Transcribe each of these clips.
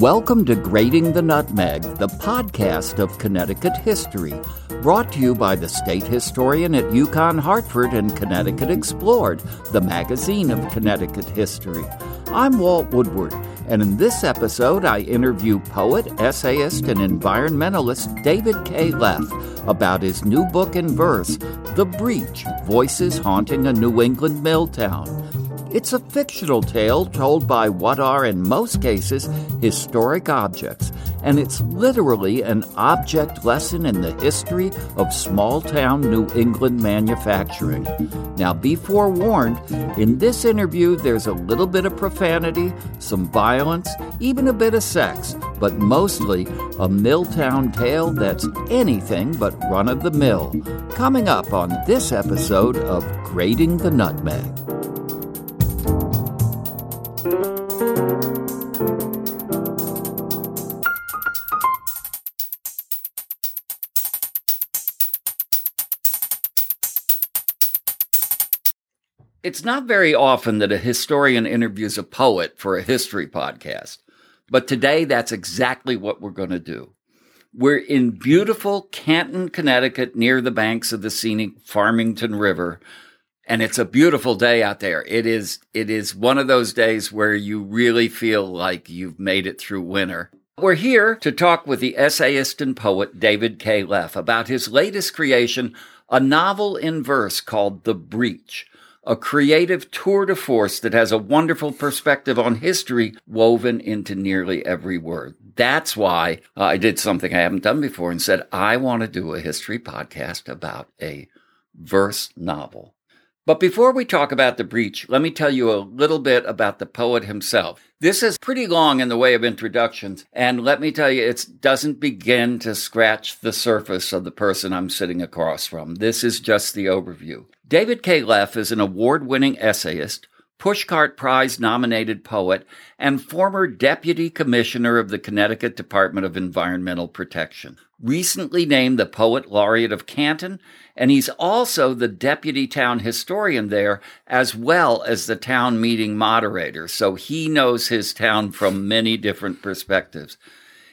Welcome to Grating the Nutmeg, the podcast of Connecticut history, brought to you by the state historian at UConn Hartford and Connecticut Explored, the magazine of Connecticut history. I'm Walt Woodward, and in this episode, I interview poet, essayist, and environmentalist David K. Leff about his new book in verse, The Breach Voices Haunting a New England Mill Town. It's a fictional tale told by what are, in most cases, historic objects, and it's literally an object lesson in the history of small town New England manufacturing. Now, be forewarned, in this interview, there's a little bit of profanity, some violence, even a bit of sex, but mostly a Milltown tale that's anything but run of the mill. Coming up on this episode of Grating the Nutmeg. It's not very often that a historian interviews a poet for a history podcast, but today that's exactly what we're going to do. We're in beautiful Canton, Connecticut, near the banks of the scenic Farmington River, and it's a beautiful day out there. It is it is one of those days where you really feel like you've made it through winter. We're here to talk with the essayist and poet David K. Leff about his latest creation, a novel in verse called The Breach a creative tour de force that has a wonderful perspective on history woven into nearly every word. That's why uh, I did something I haven't done before and said, I want to do a history podcast about a verse novel. But before we talk about the breach, let me tell you a little bit about the poet himself. This is pretty long in the way of introductions, and let me tell you, it doesn't begin to scratch the surface of the person I'm sitting across from. This is just the overview. David K. Leff is an award winning essayist, Pushcart Prize nominated poet, and former Deputy Commissioner of the Connecticut Department of Environmental Protection. Recently named the Poet Laureate of Canton, and he's also the Deputy Town Historian there, as well as the town meeting moderator. So he knows his town from many different perspectives.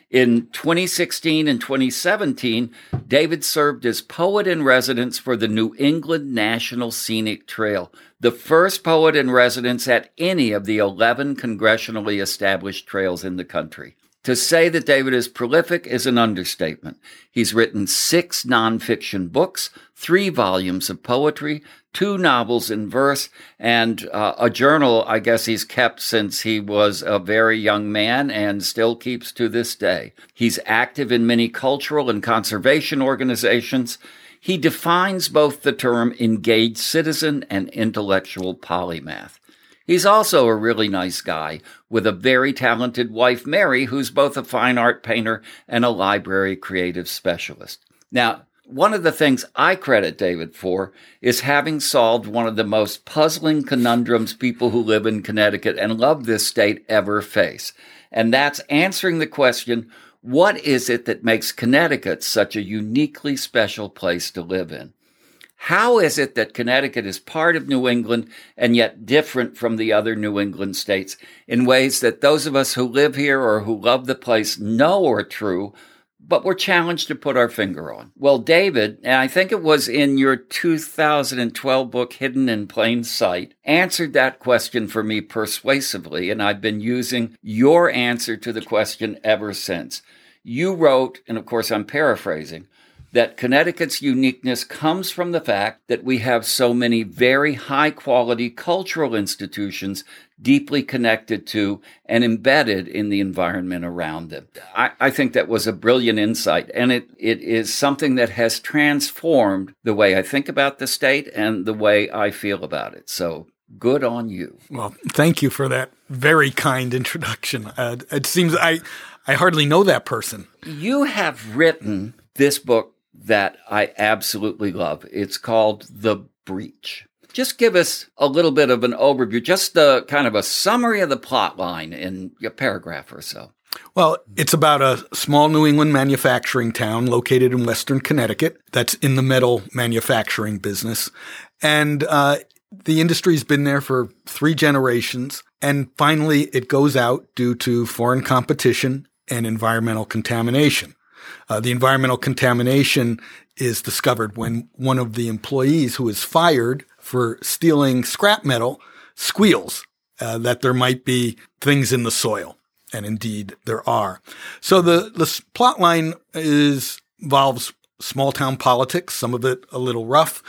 In 2016 and 2017, David served as poet in residence for the New England National Scenic Trail, the first poet in residence at any of the 11 congressionally established trails in the country. To say that David is prolific is an understatement. He's written six nonfiction books, three volumes of poetry, two novels in verse, and uh, a journal I guess he's kept since he was a very young man and still keeps to this day. He's active in many cultural and conservation organizations. He defines both the term engaged citizen and intellectual polymath. He's also a really nice guy with a very talented wife, Mary, who's both a fine art painter and a library creative specialist. Now, one of the things I credit David for is having solved one of the most puzzling conundrums people who live in Connecticut and love this state ever face. And that's answering the question, what is it that makes Connecticut such a uniquely special place to live in? How is it that Connecticut is part of New England and yet different from the other New England states in ways that those of us who live here or who love the place know are true, but we're challenged to put our finger on? Well, David, and I think it was in your 2012 book, Hidden in Plain Sight, answered that question for me persuasively, and I've been using your answer to the question ever since. You wrote, and of course I'm paraphrasing, that Connecticut's uniqueness comes from the fact that we have so many very high quality cultural institutions deeply connected to and embedded in the environment around them. I, I, think that was a brilliant insight, and it, it is something that has transformed the way I think about the state and the way I feel about it. So good on you. Well, thank you for that very kind introduction. Uh, it seems I, I hardly know that person. You have written this book that I absolutely love. It's called The Breach. Just give us a little bit of an overview, just the kind of a summary of the plot line in a paragraph or so. Well, it's about a small New England manufacturing town located in Western Connecticut that's in the metal manufacturing business. And uh, the industry's been there for three generations. And finally, it goes out due to foreign competition and environmental contamination. Uh, the environmental contamination is discovered when one of the employees who is fired for stealing scrap metal squeals uh, that there might be things in the soil. And indeed, there are. So the, the plot line is, involves small town politics, some of it a little rough,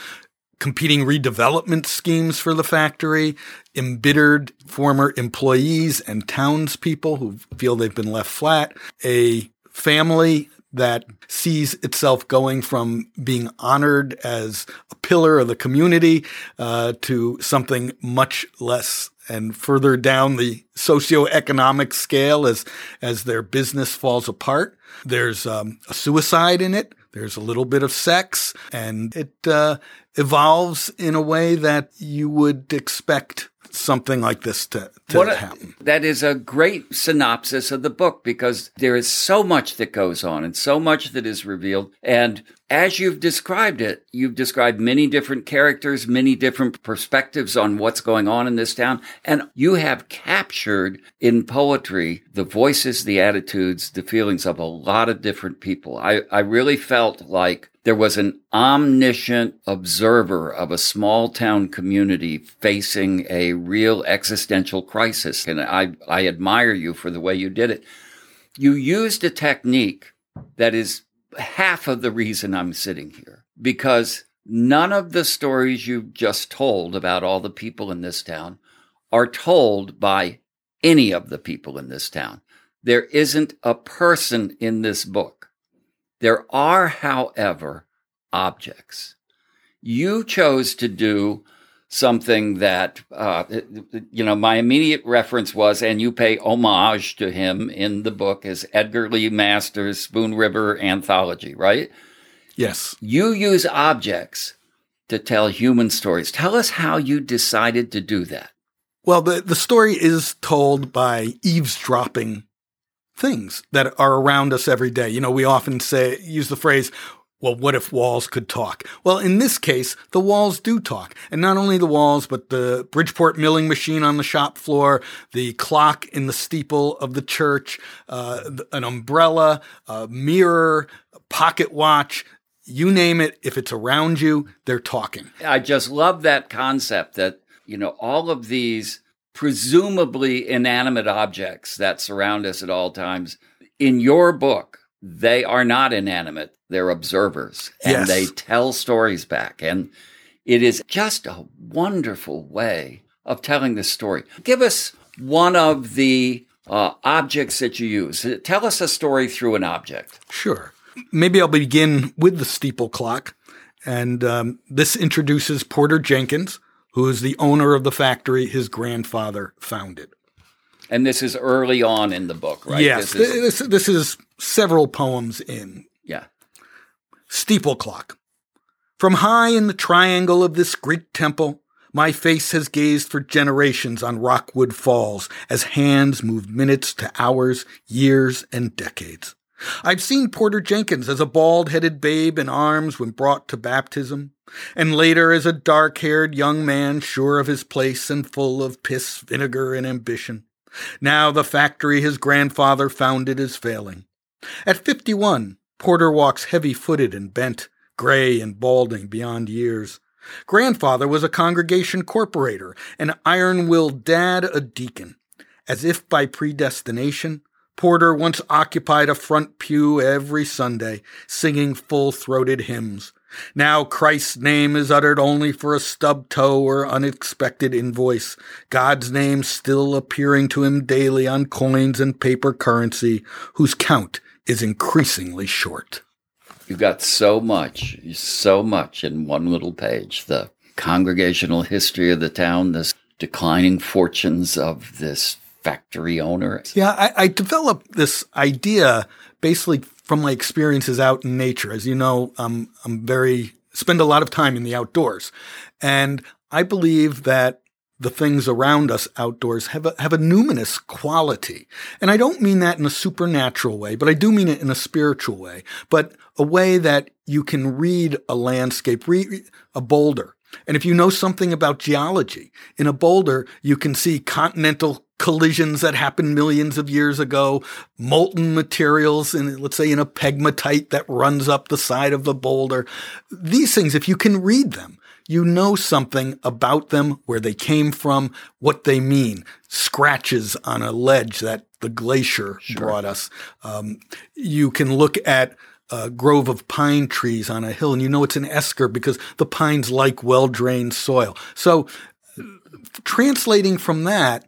competing redevelopment schemes for the factory, embittered former employees and townspeople who feel they've been left flat, a family that sees itself going from being honored as a pillar of the community uh, to something much less and further down the socioeconomic scale as as their business falls apart. There's um, a suicide in it. There's a little bit of sex, and it uh, evolves in a way that you would expect something like this to, to a, happen. That is a great synopsis of the book because there is so much that goes on and so much that is revealed. And as you've described it, you've described many different characters, many different perspectives on what's going on in this town. And you have captured in poetry the voices, the attitudes, the feelings of a lot of different people. I, I really felt like there was an omniscient observer of a small town community facing a real existential crisis. And I, I admire you for the way you did it. You used a technique that is half of the reason I'm sitting here because none of the stories you've just told about all the people in this town are told by any of the people in this town. There isn't a person in this book there are, however, objects. You chose to do something that, uh, you know, my immediate reference was, and you pay homage to him in the book as Edgar Lee Masters' Spoon River anthology, right? Yes. You use objects to tell human stories. Tell us how you decided to do that. Well, the, the story is told by eavesdropping things that are around us every day. You know, we often say, use the phrase, well, what if walls could talk? Well, in this case, the walls do talk. And not only the walls, but the Bridgeport milling machine on the shop floor, the clock in the steeple of the church, uh, an umbrella, a mirror, a pocket watch, you name it. If it's around you, they're talking. I just love that concept that, you know, all of these presumably inanimate objects that surround us at all times. In your book, they are not inanimate. They're observers and yes. they tell stories back. And it is just a wonderful way of telling the story. Give us one of the uh, objects that you use. Tell us a story through an object. Sure. Maybe I'll begin with the steeple clock. And um, this introduces Porter Jenkins, who is the owner of the factory his grandfather founded. And this is early on in the book, right? Yes, this is, this, this is several poems in. Yeah. Steeple clock. From high in the triangle of this great temple, my face has gazed for generations on Rockwood Falls as hands move minutes to hours, years, and decades. I've seen Porter Jenkins as a bald headed babe in arms when brought to baptism, and later as a dark haired young man sure of his place and full of piss, vinegar, and ambition. Now the factory his grandfather founded is failing. At fifty one, Porter walks heavy footed and bent, gray and balding beyond years. Grandfather was a congregation corporator, an iron willed dad a deacon. As if by predestination, Porter once occupied a front pew every Sunday, singing full throated hymns. Now Christ's name is uttered only for a stub toe or unexpected invoice, God's name still appearing to him daily on coins and paper currency, whose count is increasingly short. You've got so much, so much in one little page. The congregational history of the town, the declining fortunes of this factory owner. Yeah, I, I developed this idea basically from my experiences out in nature. As you know, I'm I'm very spend a lot of time in the outdoors, and I believe that the things around us outdoors have a, have a numinous quality. And I don't mean that in a supernatural way, but I do mean it in a spiritual way, but a way that you can read a landscape, read a boulder, And if you know something about geology, in a boulder, you can see continental collisions that happened millions of years ago, molten materials in, let's say, in a pegmatite that runs up the side of the boulder. These things, if you can read them, you know something about them, where they came from, what they mean. Scratches on a ledge that the glacier sure. brought us. Um, you can look at a grove of pine trees on a hill and you know it's an esker because the pines like well drained soil. So translating from that,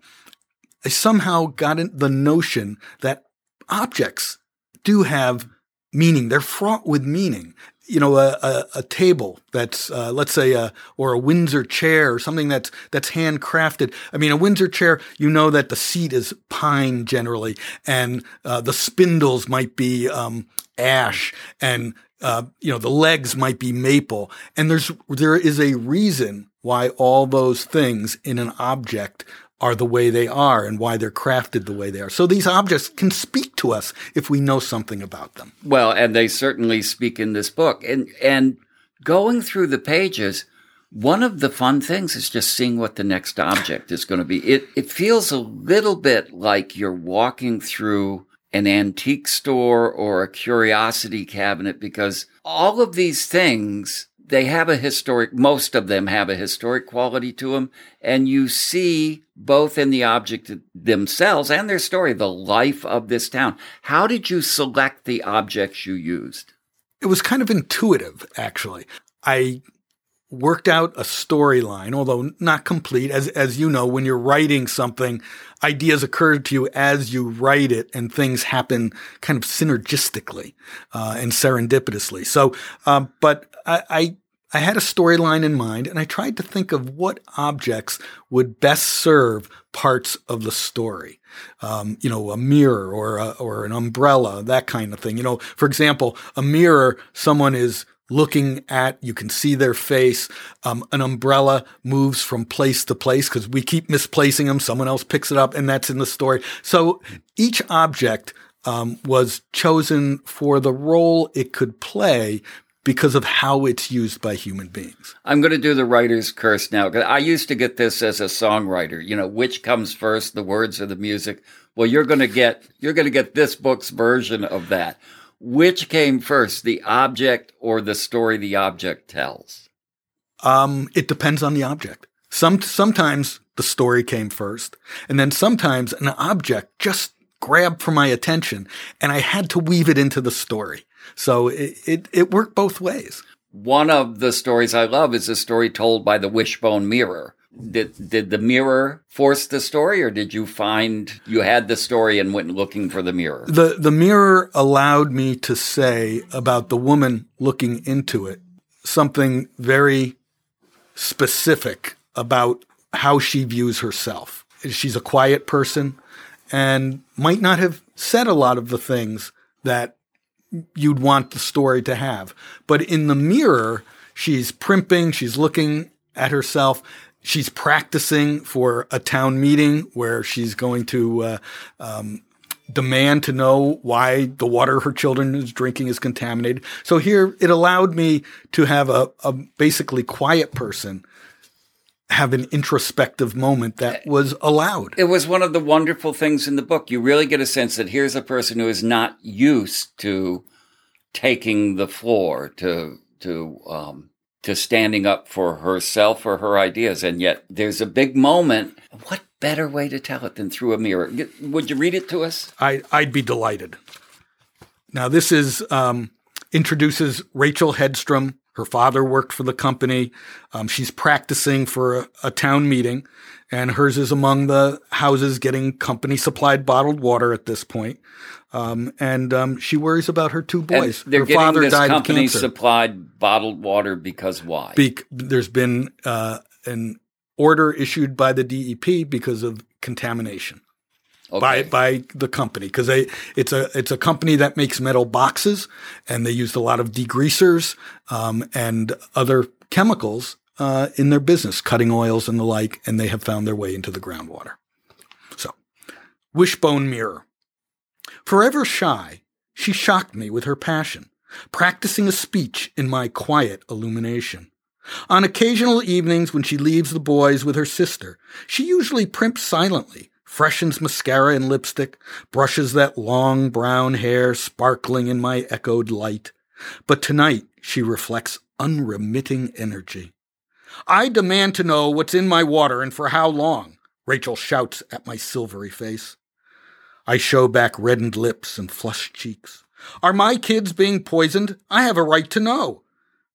I somehow got the notion that objects do have meaning. They're fraught with meaning. You know, a, a, a table that's, uh, let's say, a, or a Windsor chair or something that's, that's handcrafted. I mean, a Windsor chair, you know that the seat is pine generally and, uh, the spindles might be, um, ash and, uh, you know, the legs might be maple. And there's, there is a reason why all those things in an object are the way they are and why they're crafted the way they are. So these objects can speak to us if we know something about them. Well, and they certainly speak in this book. And and going through the pages, one of the fun things is just seeing what the next object is going to be. It it feels a little bit like you're walking through an antique store or a curiosity cabinet because all of these things they have a historic, most of them have a historic quality to them. And you see both in the object themselves and their story, the life of this town. How did you select the objects you used? It was kind of intuitive, actually. I worked out a storyline, although not complete. As, as you know, when you're writing something, ideas occur to you as you write it and things happen kind of synergistically, uh, and serendipitously. So, uh, but I, I I had a storyline in mind and I tried to think of what objects would best serve parts of the story. Um, you know, a mirror or a, or an umbrella, that kind of thing. You know, for example, a mirror, someone is looking at, you can see their face. Um, an umbrella moves from place to place because we keep misplacing them. Someone else picks it up and that's in the story. So each object um, was chosen for the role it could play because of how it's used by human beings. I'm going to do the writer's curse now. I used to get this as a songwriter, you know, which comes first, the words or the music. Well, you're going to get, you're going to get this book's version of that. Which came first, the object or the story the object tells? Um, it depends on the object. Some, sometimes the story came first, and then sometimes an object just grabbed for my attention and I had to weave it into the story. So it, it, it worked both ways. One of the stories I love is a story told by the wishbone mirror. Did did the mirror force the story, or did you find you had the story and went looking for the mirror? The the mirror allowed me to say about the woman looking into it something very specific about how she views herself. She's a quiet person and might not have said a lot of the things that you'd want the story to have. But in the mirror, she's primping, she's looking at herself. She's practicing for a town meeting where she's going to uh, um, demand to know why the water her children is drinking is contaminated. So here it allowed me to have a, a basically quiet person have an introspective moment that was allowed. It was one of the wonderful things in the book. You really get a sense that here's a person who is not used to taking the floor, to to um, to standing up for herself or her ideas, and yet there's a big moment. What better way to tell it than through a mirror? Would you read it to us? I, I'd be delighted. Now, this is um, introduces Rachel Hedstrom her father worked for the company. Um, she's practicing for a, a, town meeting, and hers is among the houses getting company supplied bottled water at this point. Um, and um, she worries about her two boys. And they're her getting father this died company supplied bottled water because why? Be- there's been uh, an order issued by the DEP because of contamination okay. by by the company because they it's a it's a company that makes metal boxes and they used a lot of degreasers um, and other chemicals uh, in their business, cutting oils and the like, and they have found their way into the groundwater. So, wishbone mirror. Forever shy, she shocked me with her passion, practicing a speech in my quiet illumination. On occasional evenings when she leaves the boys with her sister, she usually primps silently, freshens mascara and lipstick, brushes that long brown hair sparkling in my echoed light. But tonight she reflects unremitting energy. I demand to know what's in my water and for how long, Rachel shouts at my silvery face. I show back reddened lips and flushed cheeks. Are my kids being poisoned? I have a right to know.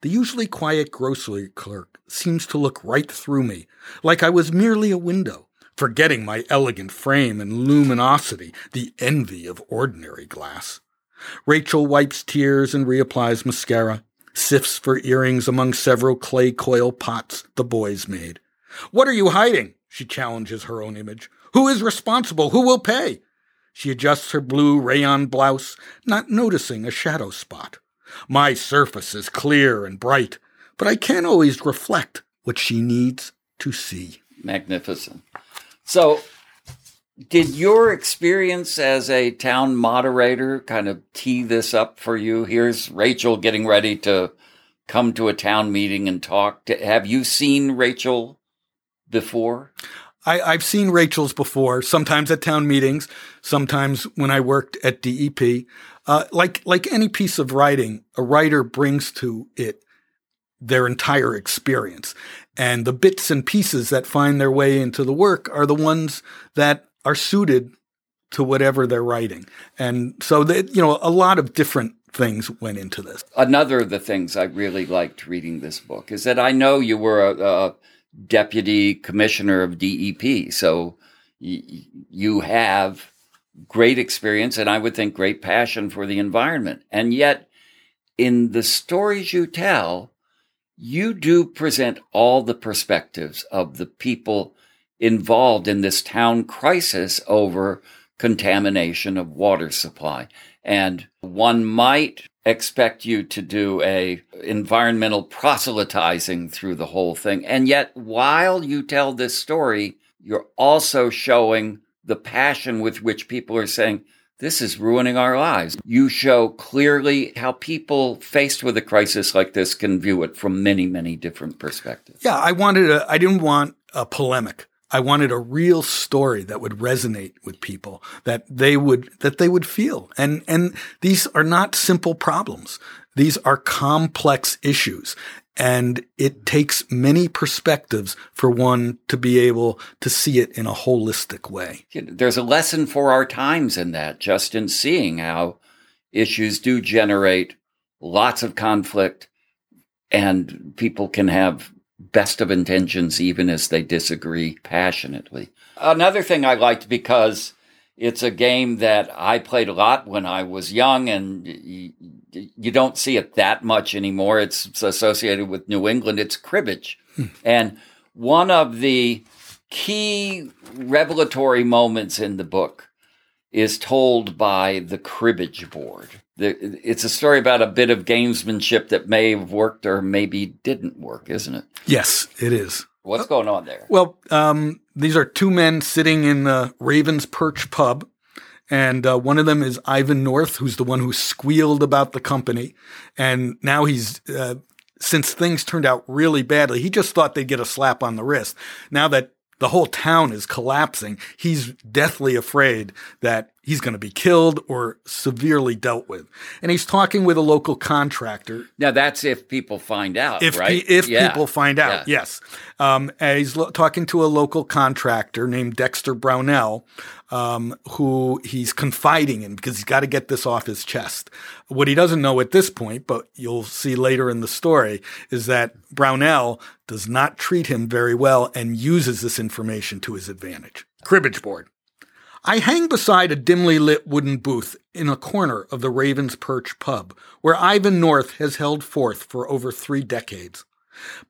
The usually quiet grocery clerk seems to look right through me, like I was merely a window, forgetting my elegant frame and luminosity, the envy of ordinary glass. Rachel wipes tears and reapplies mascara, sifts for earrings among several clay coil pots the boys made. What are you hiding? She challenges her own image. Who is responsible? Who will pay? She adjusts her blue rayon blouse, not noticing a shadow spot. My surface is clear and bright, but I can't always reflect what she needs to see. Magnificent. So, did your experience as a town moderator kind of tee this up for you? Here's Rachel getting ready to come to a town meeting and talk. Have you seen Rachel before? I, have seen Rachel's before, sometimes at town meetings, sometimes when I worked at DEP. Uh, like like any piece of writing, a writer brings to it their entire experience, and the bits and pieces that find their way into the work are the ones that are suited to whatever they're writing. And so you know, a lot of different things went into this. Another of the things I really liked reading this book is that I know you were a, a deputy commissioner of DEP, so y- you have great experience and I would think great passion for the environment. And yet, in the stories you tell, you do present all the perspectives of the people involved in this town crisis over contamination of water supply. And one might expect you to do a environmental proselytizing through the whole thing. And yet, while you tell this story, you're also showing the passion with which people are saying, this is ruining our lives. You show clearly how people faced with a crisis like this can view it from many, many different perspectives. Yeah, I wanted a, I didn't want a polemic. I wanted a real story that would resonate with people, that they would, that they would feel. And, and these are not simple problems. These are complex issues. And it takes many perspectives for one to be able to see it in a holistic way. There's a lesson for our times in that, just in seeing how issues do generate lots of conflict and people can have best of intentions even as they disagree passionately. Another thing I liked because it's a game that I played a lot when I was young and you don't see it that much anymore. It's, associated with New England. It's cribbage. Hmm. And one of the key revelatory moments in the book is told by the cribbage board. The, it's a story about a bit of gamesmanship that may have worked or maybe didn't work, isn't it? Yes, it is. What's going on there? Well, um, these are two men sitting in the Raven's Perch pub and uh, one of them is Ivan North, who's the one who squealed about the company. And now he's, uh, since things turned out really badly, he just thought they'd get a slap on the wrist. Now that the whole town is collapsing, he's deathly afraid that he's going to be killed or severely dealt with. And he's talking with a local contractor. Now that's if people find out, if right? Pe- if yeah. people find out, yeah. yes. Um, he's lo- talking to a local contractor named Dexter Brownell, um, who he's confiding in because he's got to get this off his chest. What he doesn't know at this point, but you'll see later in the story, is that Brownell does not treat him very well and uses this information to his advantage. Cribbage board. I hang beside a dimly lit wooden booth in a corner of the Raven's Perch pub, where Ivan North has held forth for over three decades.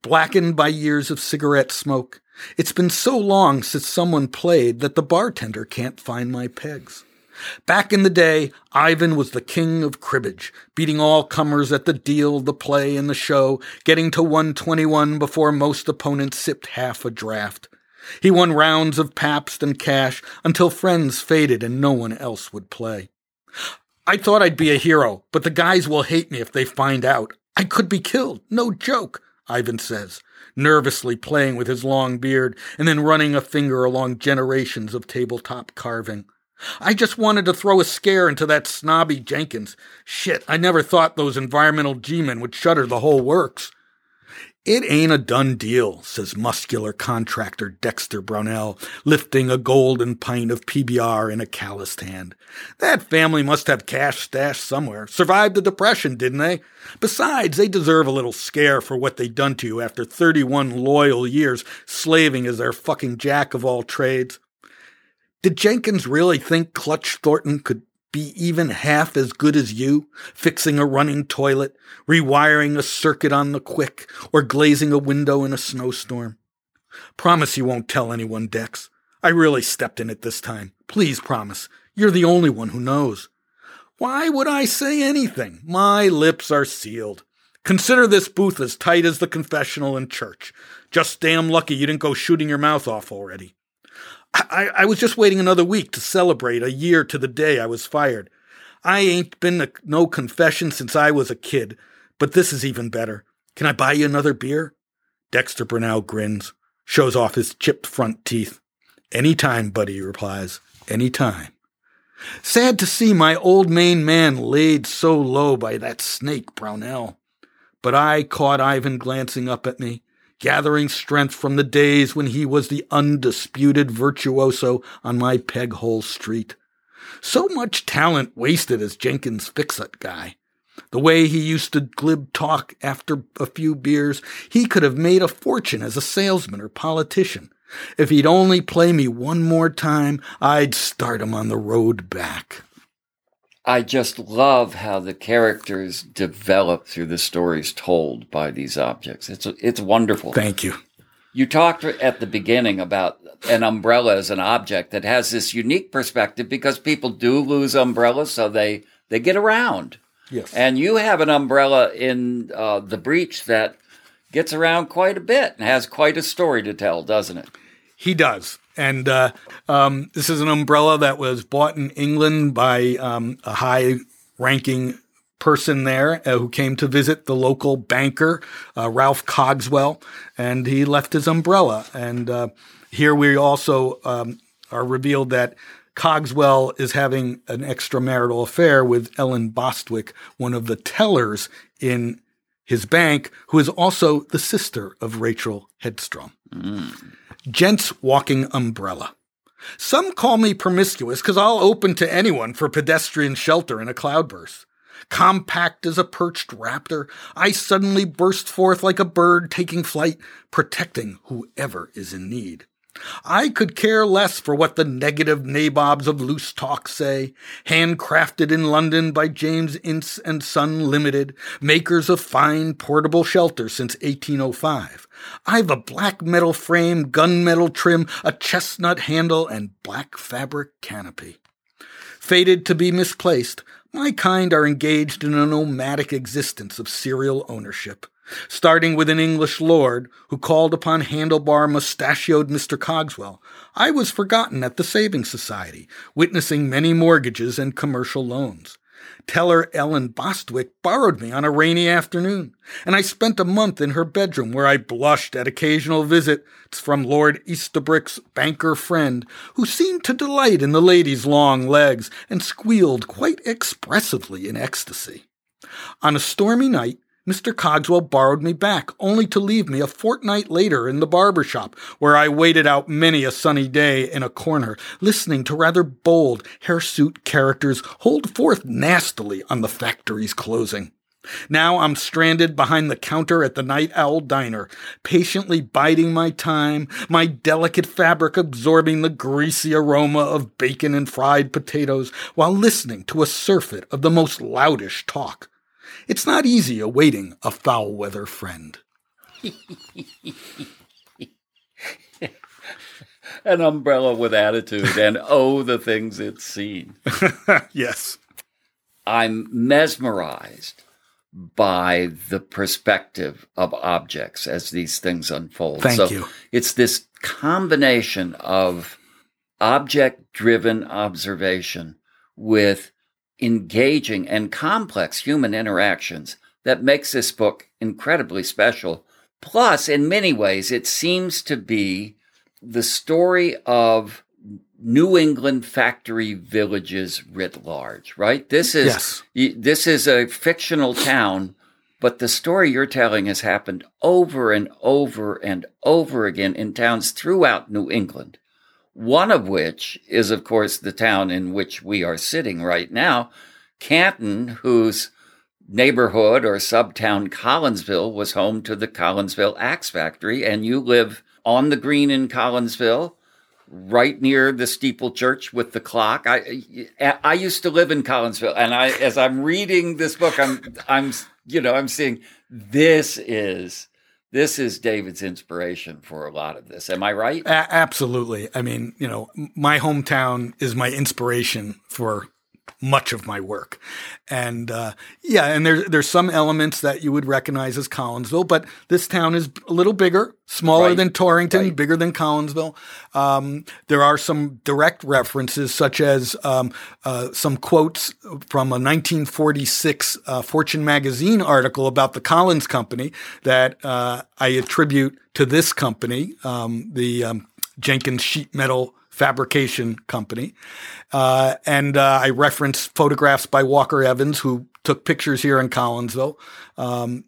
Blackened by years of cigarette smoke, it's been so long since someone played that the bartender can't find my pegs. Back in the day, Ivan was the king of cribbage, beating all comers at the deal, the play, and the show, getting to 121 before most opponents sipped half a draft. He won rounds of Pabst and cash until friends faded and no one else would play. I thought I'd be a hero, but the guys will hate me if they find out. I could be killed, no joke. Ivan says, nervously playing with his long beard and then running a finger along generations of tabletop carving. I just wanted to throw a scare into that snobby Jenkins. Shit, I never thought those environmental G-men would shutter the whole works. It ain't a done deal, says muscular contractor Dexter Brownell, lifting a golden pint of PBR in a calloused hand. That family must have cash stashed somewhere. Survived the Depression, didn't they? Besides, they deserve a little scare for what they done to you after 31 loyal years slaving as their fucking jack of all trades. Did Jenkins really think Clutch Thornton could be even half as good as you, fixing a running toilet, rewiring a circuit on the quick, or glazing a window in a snowstorm? Promise you won't tell anyone, Dex. I really stepped in it this time. Please promise. You're the only one who knows. Why would I say anything? My lips are sealed. Consider this booth as tight as the confessional in church. Just damn lucky you didn't go shooting your mouth off already. I, I was just waiting another week to celebrate a year to the day I was fired. I ain't been to no confession since I was a kid, but this is even better. Can I buy you another beer? Dexter Brownell grins, shows off his chipped front teeth. Any time, buddy, he replies. Any time. Sad to see my old main man laid so low by that snake, Brownell. But I caught Ivan glancing up at me, gathering strength from the days when he was the undisputed virtuoso on my peg peghole street. So much talent wasted as Jenkins Fixit guy. The way he used to glib talk after a few beers, he could have made a fortune as a salesman or politician. If he'd only play me one more time, I'd start him on the road back. I just love how the characters develop through the stories told by these objects. It's it's wonderful. Thank you. You talked at the beginning about an umbrella as an object that has this unique perspective because people do lose umbrellas, so they they get around. Yes. And you have an umbrella in uh, the breach that gets around quite a bit and has quite a story to tell, doesn't it? He does. And uh, um, this is an umbrella that was bought in England by um, a high ranking person there uh, who came to visit the local banker, uh, Ralph Cogswell, and he left his umbrella. And uh, here we also um, are revealed that Cogswell is having an extramarital affair with Ellen Bostwick, one of the tellers in his bank, who is also the sister of Rachel Hedstrom. Mm. Gents walking umbrella. Some call me promiscuous because I'll open to anyone for pedestrian shelter in a cloudburst. Compact as a perched raptor, I suddenly burst forth like a bird taking flight, protecting whoever is in need. I could care less for what the negative nabobs of loose talk say, handcrafted in London by James Ince and Son Limited, makers of fine portable shelter since 1805. I've a black metal frame, gunmetal trim, a chestnut handle, and black fabric canopy. Fated to be misplaced, my kind are engaged in a nomadic existence of serial ownership starting with an English lord who called upon handlebar mustachioed Mr. Cogswell. I was forgotten at the Saving Society, witnessing many mortgages and commercial loans. Teller Ellen Bostwick borrowed me on a rainy afternoon, and I spent a month in her bedroom where I blushed at occasional visits from Lord Easterbrook's banker friend, who seemed to delight in the lady's long legs and squealed quite expressively in ecstasy. On a stormy night, Mr. Cogswell borrowed me back, only to leave me a fortnight later in the barber shop, where I waited out many a sunny day in a corner, listening to rather bold hirsute characters hold forth nastily on the factory's closing. Now I'm stranded behind the counter at the Night Owl Diner, patiently biding my time, my delicate fabric absorbing the greasy aroma of bacon and fried potatoes, while listening to a surfeit of the most loudish talk. It's not easy awaiting a foul weather friend. An umbrella with attitude, and oh, the things it's seen. yes. I'm mesmerized by the perspective of objects as these things unfold. Thank so you. It's this combination of object driven observation with engaging and complex human interactions that makes this book incredibly special Plus, in many ways, it seems to be the story of New England factory villages writ large, right? This is Yes. this is a fictional town, but the story you're telling has happened over and over and over again in towns throughout New England. One of which is, of course, the town in which we are sitting right now, Canton, whose neighborhood or subtown Collinsville was home to the Collinsville Axe Factory, and you live on the green in Collinsville, right near the steeple church with the clock. I I used to live in Collinsville, and I as I'm reading this book, I'm I'm you know I'm seeing this is this is David's inspiration for a lot of this. Am I right? A- absolutely. I mean, you know, my hometown is my inspiration for much of my work. And uh, yeah, and there's there's some elements that you would recognize as Collinsville, but this town is a little bigger, smaller Right. than Torrington, Right. bigger than Collinsville. Um, there are some direct references, such as um, uh, some quotes from a 1946 uh, Fortune magazine article about the Collins Company that uh, I attribute to this company, um, the um, Jenkins Sheet Metal Fabrication Company. Uh, and uh, I reference photographs by Walker Evans, who took pictures here in Collinsville. Um,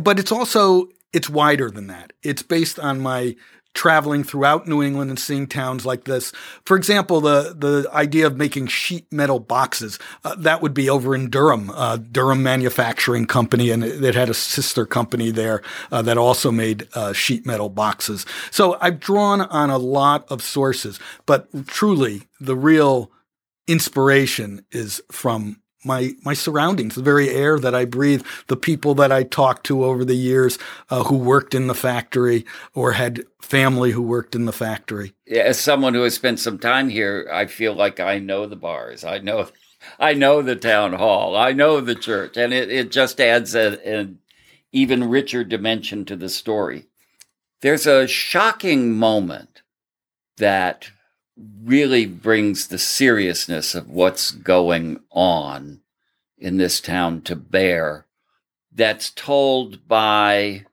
but it's also it's wider than that. It's based on my traveling throughout New England and seeing towns like this. For example, the the idea of making sheet metal boxes uh, that would be over in Durham, uh, Durham Manufacturing Company, and it, it had a sister company there uh, that also made uh, sheet metal boxes. So I've drawn on a lot of sources, but truly the real inspiration is from my my surroundings, the very air that I breathe, the people that I talked to over the years uh, who worked in the factory or had family who worked in the factory. As someone who has spent some time here, I feel like I know the bars. I know, I know the town hall. I know the church, and it, it just adds a, an even richer dimension to the story. There's a shocking moment that really brings the seriousness of what's going on in this town to bear. That's told by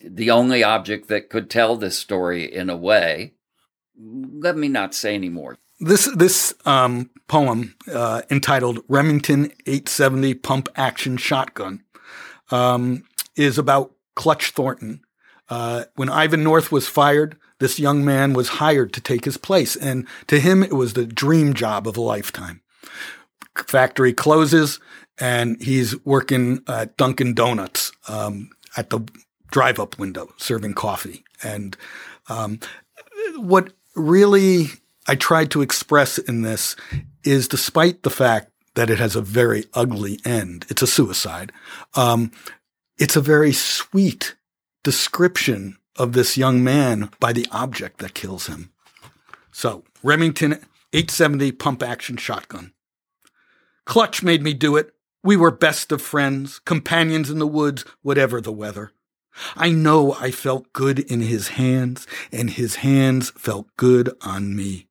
the only object that could tell this story in a way. Let me not say any more. This this um, poem uh, entitled Remington 870 Pump Action Shotgun um, is about Clutch Thornton. Uh, when Ivan North was fired, this young man was hired to take his place, and to him it was the dream job of a lifetime. Factory closes, and he's working at Dunkin' Donuts um, at the drive-up window, serving coffee. And um, what really I tried to express in this is, despite the fact that it has a very ugly end, it's a suicide. Um, it's a very sweet description of this young man by the object that kills him. So, Remington 870 pump action shotgun. Clutch made me do it. We were best of friends, companions in the woods, whatever the weather. I know I felt good in his hands, and his hands felt good on me.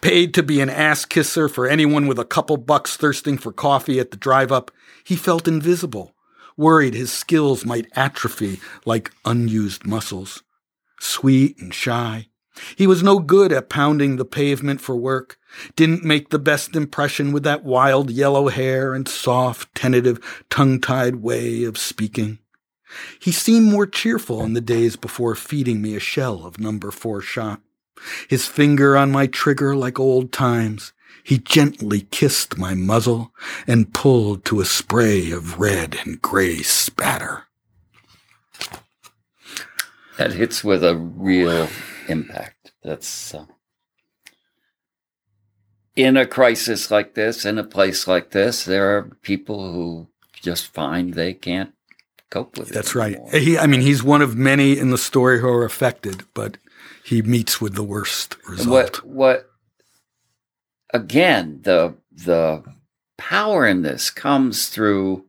Paid to be an ass kisser for anyone with a couple bucks thirsting for coffee at the drive up, he felt invisible, worried his skills might atrophy like unused muscles. Sweet and shy. He was no good at pounding the pavement for work, didn't make the best impression with that wild yellow hair and soft, tentative, tongue-tied way of speaking. He seemed more cheerful in the days before feeding me a shell of number four shot. His finger on my trigger like old times. He gently kissed my muzzle and pulled to a spray of red and gray spatter. That hits with a real impact. That's uh, in a crisis like this, in a place like this, there are people who just find they can't cope with it. That's right. He, I mean, he's one of many in the story who are affected, but he meets with the worst result. what what again the the power in this comes through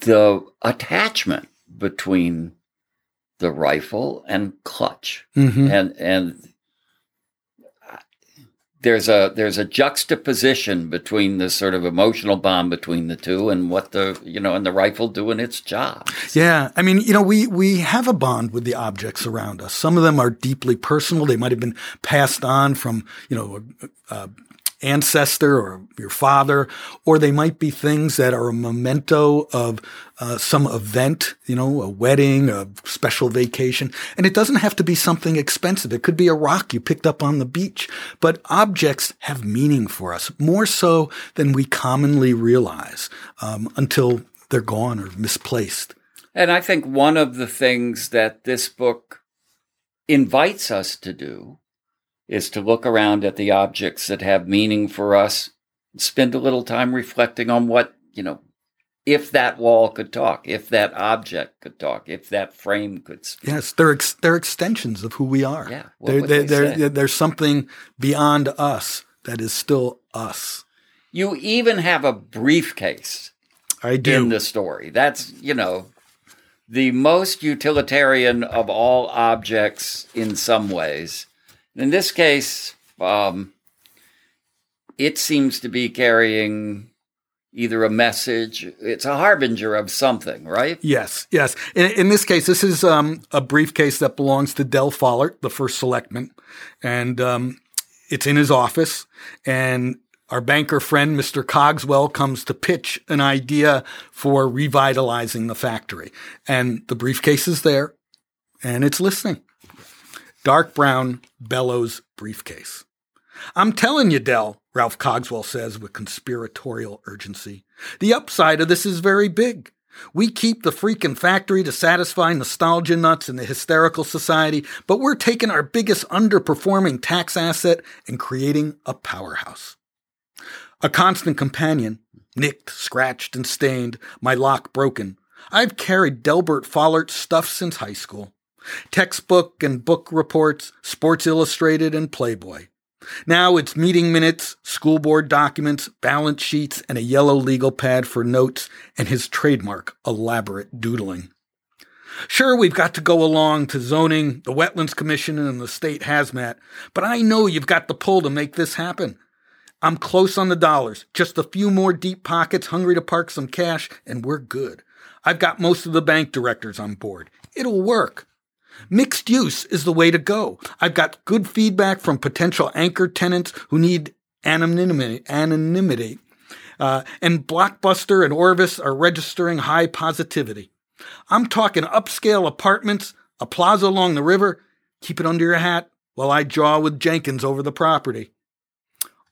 the attachment between the rifle and clutch Mhm. and and there's a there's a juxtaposition between the sort of emotional bond between the two and what the you know and the rifle doing its job. Yeah, I mean, you know, we we have a bond with the objects around us. Some of them are deeply personal. They might have been passed on from you know uh, ancestor or your father, or they might be things that are a memento of uh, some event, you know, a wedding, a special vacation. And it doesn't have to be something expensive. It could be a rock you picked up on the beach. But objects have meaning for us, more so than we commonly realize um, until they're gone or misplaced. And I think one of the things that this book invites us to do is to look around at the objects that have meaning for us, spend a little time reflecting on what, you know, if that wall could talk, if that object could talk, if that frame could speak. Yes, they're ex- they're extensions of who we are. Yeah, they're, they're, they're, there's something beyond us that is still us. You even have a briefcase. I do in the story. That's you know the most utilitarian of all objects in some ways in this case, um, it seems to be carrying either a message, it's a harbinger of something, right? Yes, yes. In, in this case, this is um, a briefcase that belongs to Del Follert, the first selectman, and um, it's in his office. And our banker friend, Mr. Cogswell, comes to pitch an idea for revitalizing the factory. And the briefcase is there, and it's listening dark brown bellows briefcase. I'm telling you, Del, Ralph Cogswell says with conspiratorial urgency. The upside of this is very big. We keep the freaking factory to satisfy nostalgia nuts in the hysterical society, but we're taking our biggest underperforming tax asset and creating a powerhouse. A constant companion, nicked, scratched, and stained, my lock broken. I've carried Delbert Follert's stuff since high school. Textbook and book reports, Sports Illustrated and Playboy. Now it's meeting minutes, school board documents, balance sheets, and a yellow legal pad for notes, and his trademark, elaborate doodling. Sure, we've got to go along to zoning, the Wetlands Commission, and the state hazmat, but I know you've got the pull to make this happen. I'm close on the dollars, just a few more deep pockets hungry to park some cash, and we're good. I've got most of the bank directors on board. It'll work. Mixed use is the way to go. I've got good feedback from potential anchor tenants who need anonymity. Uh, and Blockbuster and Orvis are registering high positivity. I'm talking upscale apartments, a plaza along the river. Keep it under your hat while I jaw with Jenkins over the property.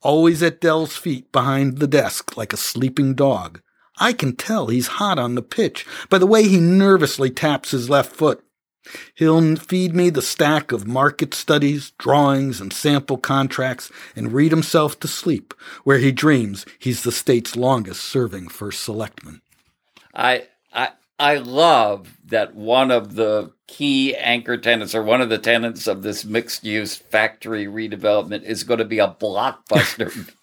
Always at Del's feet behind the desk like a sleeping dog. I can tell he's hot on the pitch by the way he nervously taps his left foot. He'll feed me the stack of market studies, drawings, and sample contracts and read himself to sleep, where he dreams he's the state's longest serving first selectman. I, I, I love that one of the key anchor tenants or one of the tenants of this mixed use factory redevelopment is going to be a blockbuster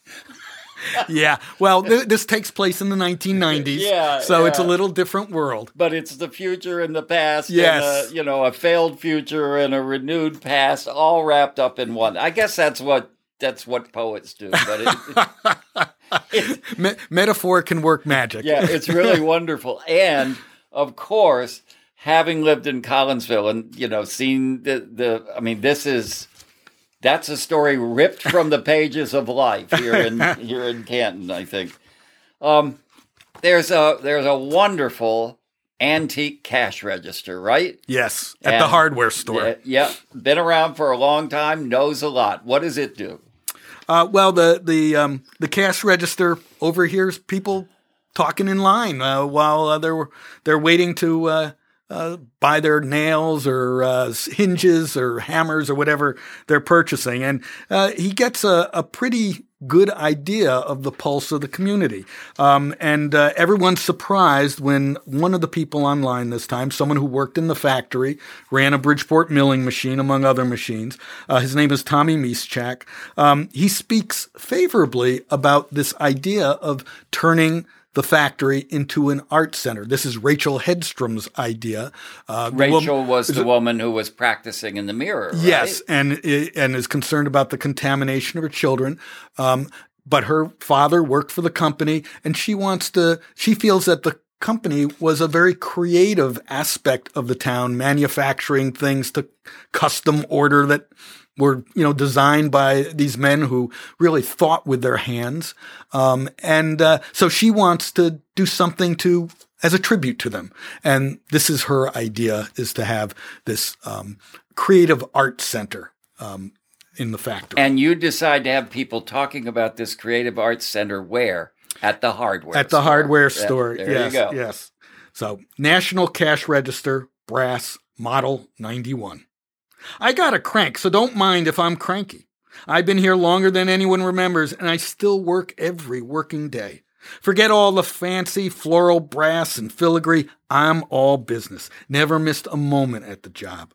yeah. Well, th- this takes place in the 1990s. Yeah. So yeah. it's a little different world. But it's the future and the past. Yes. And a, you know, a failed future and a renewed past, all wrapped up in one. I guess that's what that's what poets do. But it, Me- metaphor can work magic. yeah, it's really wonderful. And of course, having lived in Collinsville and you know seen the the, I mean, this is that's a story ripped from the pages of life here in here in Canton, I think. Um, there's a there's a wonderful antique cash register, right? Yes, at and, the hardware store. Yeah, yeah, been around for a long time, knows a lot. What does it do? Uh, well, the the um, the cash register overhears people talking in line uh, while uh, they're they're waiting to uh, buy their nails or uh, hinges or hammers or whatever they're purchasing. And uh, he gets a, a, pretty good idea of the pulse of the community. Um, and uh, everyone's surprised when one of the people online this time, someone who worked in the factory, ran a Bridgeport milling machine, among other machines. Uh, his name is Tommy Mischak. Um, he speaks favorably about this idea of turning the factory into an art center. This is Rachel Hedstrom's idea. Uh, Rachel was the woman who was practicing in the mirror. Right? Yes, and and is concerned about the contamination of her children. Um, but her father worked for the company, and she wants to. She feels that the company was a very creative aspect of the town, manufacturing things to custom order that were you know designed by these men who really thought with their hands. Um, and uh, so she wants to do something to as a tribute to them. And this is her idea is to have this um, creative art center um, in the factory. And you decide to have people talking about this creative arts center where? At the hardware at the store. hardware store yeah, there yes you go. yes. So national cash register brass model 91 I got a crank, so don't mind if I'm cranky. I've been here longer than anyone remembers, and I still work every working day. Forget all the fancy floral brass and filigree. I'm all business. Never missed a moment at the job.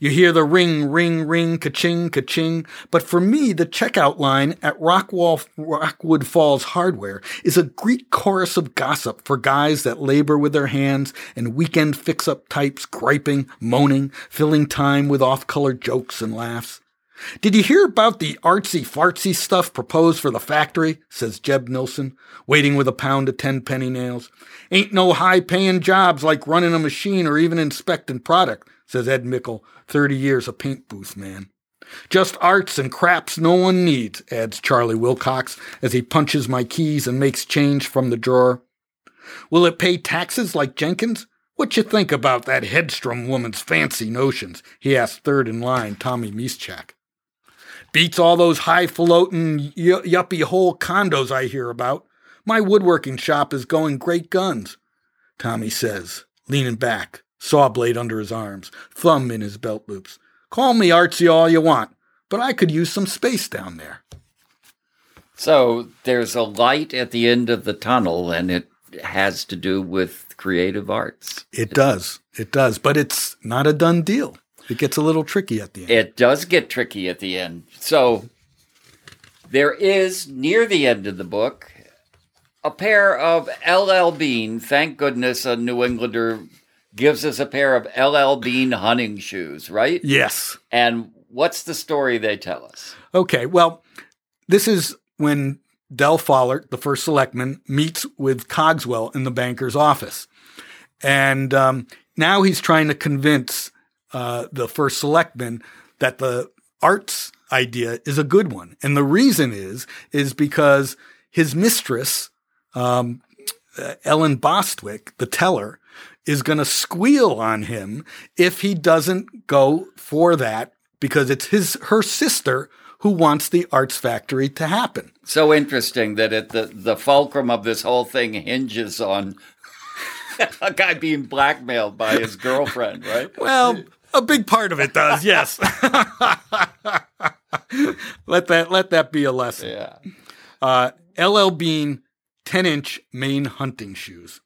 You hear the ring, ring, ring, ka-ching, ka-ching. But for me, the checkout line at Rockwall, Rockwood Falls Hardware is a Greek chorus of gossip for guys that labor with their hands and weekend fix-up types griping, moaning, filling time with off-color jokes and laughs. Did you hear about the artsy fartsy stuff proposed for the factory? says Jeb Nilsson, waiting with a pound of ten penny nails. Ain't no high paying jobs like running a machine or even inspecting product says Ed Mickle, 30 years a paint booth man. Just arts and craps no one needs, adds Charlie Wilcox as he punches my keys and makes change from the drawer. Will it pay taxes like Jenkins? What you think about that Hedstrom woman's fancy notions? He asks third in line, Tommy Mischak. Beats all those highfalutin yuppie hole condos I hear about. My woodworking shop is going great guns, Tommy says, leaning back, saw blade under his arms, thumb in his belt loops. Call me artsy all you want, but I could use some space down there. So there's a light at the end of the tunnel, and it has to do with creative arts. It does. It does. But it's not a done deal. It gets a little tricky at the end. It does get tricky at the end. So there is, near the end of the book, a pair of LL Bean, thank goodness a New Englander gives us a pair of LL Bean hunting shoes, right? Yes. And what's the story they tell us? Okay, well, this is when Del Follert, the first selectman, meets with Cogswell in the banker's office. And um, now he's trying to convince uh, the first selectman that the arts idea is a good one. And the reason is, is because his mistress, um, Ellen Bostwick, the teller, is going to squeal on him if he doesn't go for that because it's his her sister who wants the arts factory to happen. So interesting that it, the the fulcrum of this whole thing hinges on a guy being blackmailed by his girlfriend, right? Well, a big part of it does, yes. let that let that be a lesson. Yeah. Uh, LL Bean 10 inch Maine hunting shoes.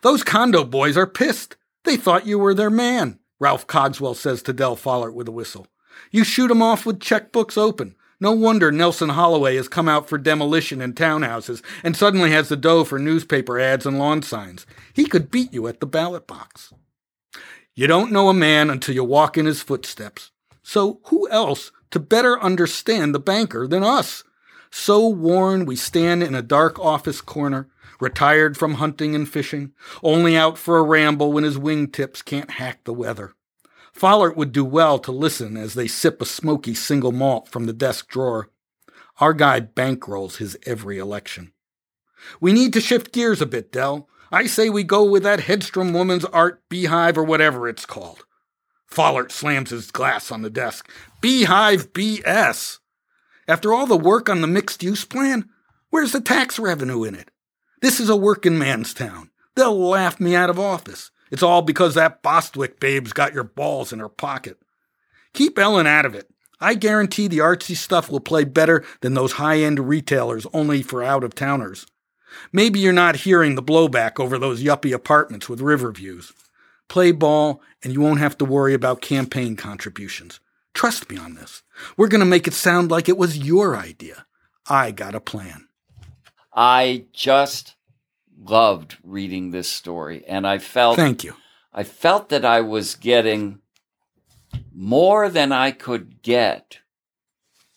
Those condo boys are pissed. They thought you were their man, Ralph Cogswell says to Del Follert with a whistle. You shoot 'em off with checkbooks open. No wonder Nelson Holloway has come out for demolition in townhouses and suddenly has the dough for newspaper ads and lawn signs. He could beat you at the ballot box. You don't know a man until you walk in his footsteps. So who else to better understand the banker than us? So worn we stand in a dark office corner, retired from hunting and fishing, only out for a ramble when his wingtips can't hack the weather. Follert would do well to listen as they sip a smoky single malt from the desk drawer. Our guy bankrolls his every election. We need to shift gears a bit, Del. I say we go with that Hedstrom woman's art beehive or whatever it's called. Follert slams his glass on the desk. Beehive BS. After all the work on the mixed use plan, where's the tax revenue in it? This is a working man's town. They'll laugh me out of office. It's all because that Bostwick babe's got your balls in her pocket. Keep Ellen out of it. I guarantee the artsy stuff will play better than those high end retailers only for out of towners. Maybe you're not hearing the blowback over those yuppie apartments with river views. Play ball, and you won't have to worry about campaign contributions. Trust me on this. We're going to make it sound like it was your idea. I got a plan. I just loved reading this story, and I felt Thank you. I felt that I was getting more than I could get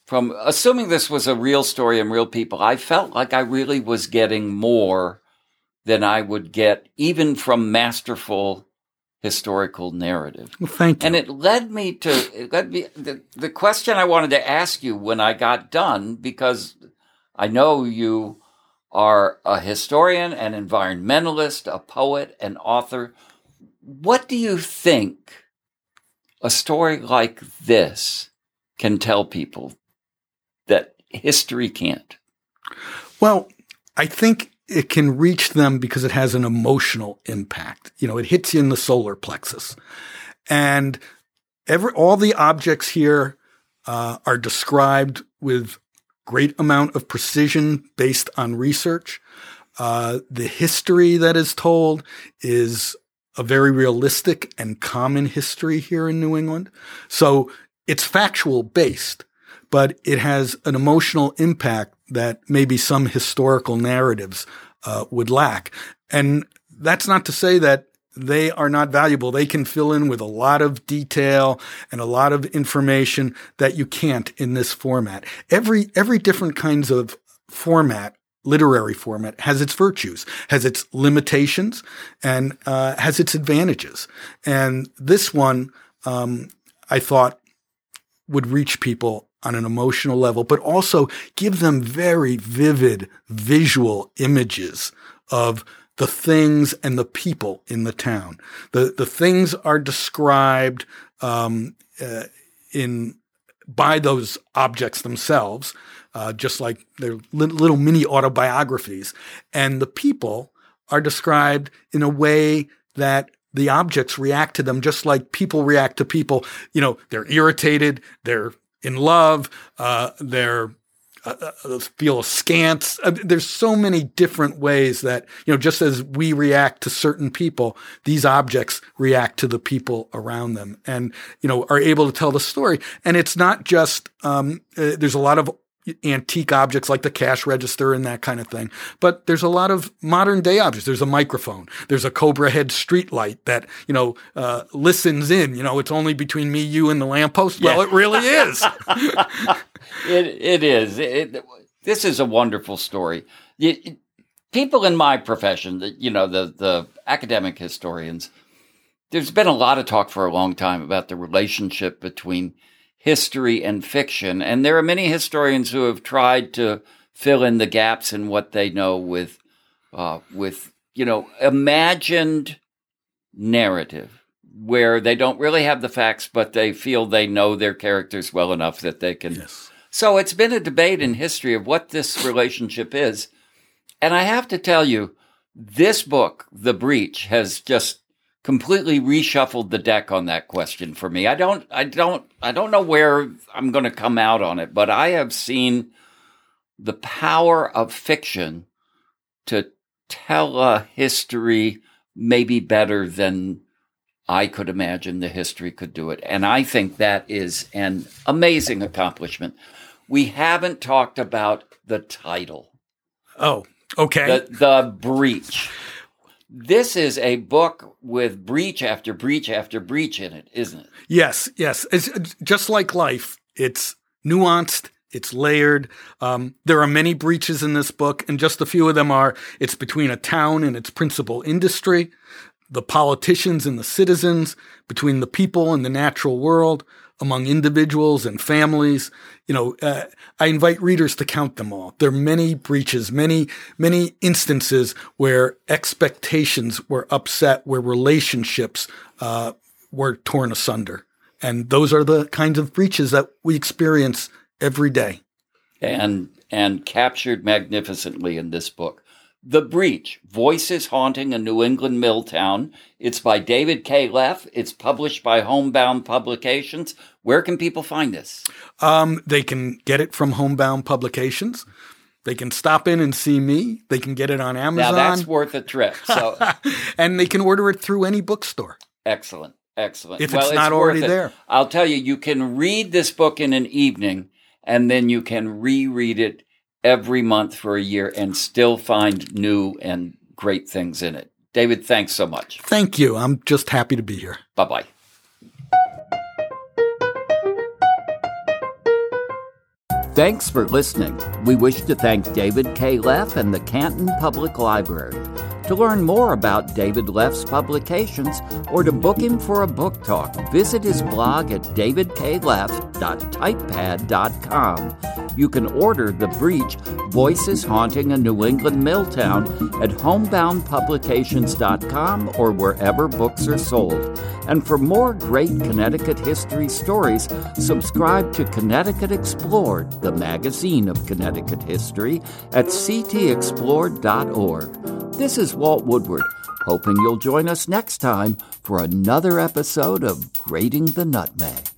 from assuming this was a real story and real people. I felt like I really was getting more than I would get even from masterful historical narrative. Well, thank you. And it led me to it led me the, the question I wanted to ask you when I got done because I know you are a historian, an environmentalist, a poet, an author. What do you think a story like this can tell people that history can't? Well, I think it can reach them because it has an emotional impact. You know, it hits you in the solar plexus. And every, all the objects here uh, are described with great amount of precision based on research. Uh, the history that is told is a very realistic and common history here in New England. So it's factual based, but it has an emotional impact that maybe some historical narratives uh, would lack. And that's not to say that they are not valuable. They can fill in with a lot of detail and a lot of information that you can't in this format. Every, every different kinds of format literary format has its virtues, has its limitations, and uh, has its advantages. And this one, um, I thought, would reach people on an emotional level, but also give them very vivid visual images of the things and the people in the town. The the things are described um, uh, in by those objects themselves, uh, just like they're little mini autobiographies, and the people are described in a way that the objects react to them just like people react to people. You know, they're irritated, they're in love, uh, they're uh, uh, feel askance. Uh, there's so many different ways that, you know, just as we react to certain people, these objects react to the people around them and, you know, are able to tell the story. And it's not just, um, uh, there's a lot of antique objects like the cash register and that kind of thing. But there's a lot of modern day objects. There's a microphone. There's a Cobra head street light that, you know, uh, listens in. You know, it's only between me, you, and the lamppost. Yeah. Well, it really is. it, it is. It, this is a wonderful story. It, people in my profession, you know, the, the academic historians, there's been a lot of talk for a long time about the relationship between – history and fiction. And there are many historians who have tried to fill in the gaps in what they know with, uh, with you know, imagined narrative where they don't really have the facts, but they feel they know their characters well enough that they can. Yes. So it's been a debate in history of what this relationship is. And I have to tell you, this book, The Breach, has just completely reshuffled the deck on that question for me. I don't, I don't, I don't know where I'm going to come out on it, but I have seen the power of fiction to tell a history maybe better than I could imagine the history could do it. And I think that is an amazing accomplishment. We haven't talked about the title. Oh, okay. The, the breach. This is a book with breach after breach after breach in it, isn't it? Yes, yes. It's just like life. It's nuanced. It's layered. Um, there are many breaches in this book, and just a few of them are it's between a town and its principal industry, the politicians and the citizens, between the people and the natural world, among individuals and families. You know, uh, I invite readers to count them all. There are many breaches, many, many instances where expectations were upset, where relationships uh, were torn asunder. And those are the kinds of breaches that we experience every day. And and captured magnificently in this book. The Breach Voices Haunting a New England Mill Town. It's by David K. Leff. It's published by Homebound Publications. Where can people find this? Um, they can get it from Homebound Publications. They can stop in and see me. They can get it on Amazon. Now that's worth a trip. So, and they can order it through any bookstore. Excellent, excellent. If well, it's not it's already there, I'll tell you, you can read this book in an evening, and then you can reread it every month for a year and still find new and great things in it. David, thanks so much. Thank you. I'm just happy to be here. Bye bye. Thanks for listening. We wish to thank David K. Leff and the Canton Public Library. To learn more about David Leff's publications or to book him for a book talk, visit his blog at davidkleff.typepad.com. You can order The Breach Voices Haunting a New England Milltown at homeboundpublications.com or wherever books are sold. And for more great Connecticut history stories, subscribe to Connecticut Explored, the magazine of Connecticut history, at ctexplored.org. This is Walt Woodward, hoping you'll join us next time for another episode of Grating the Nutmeg.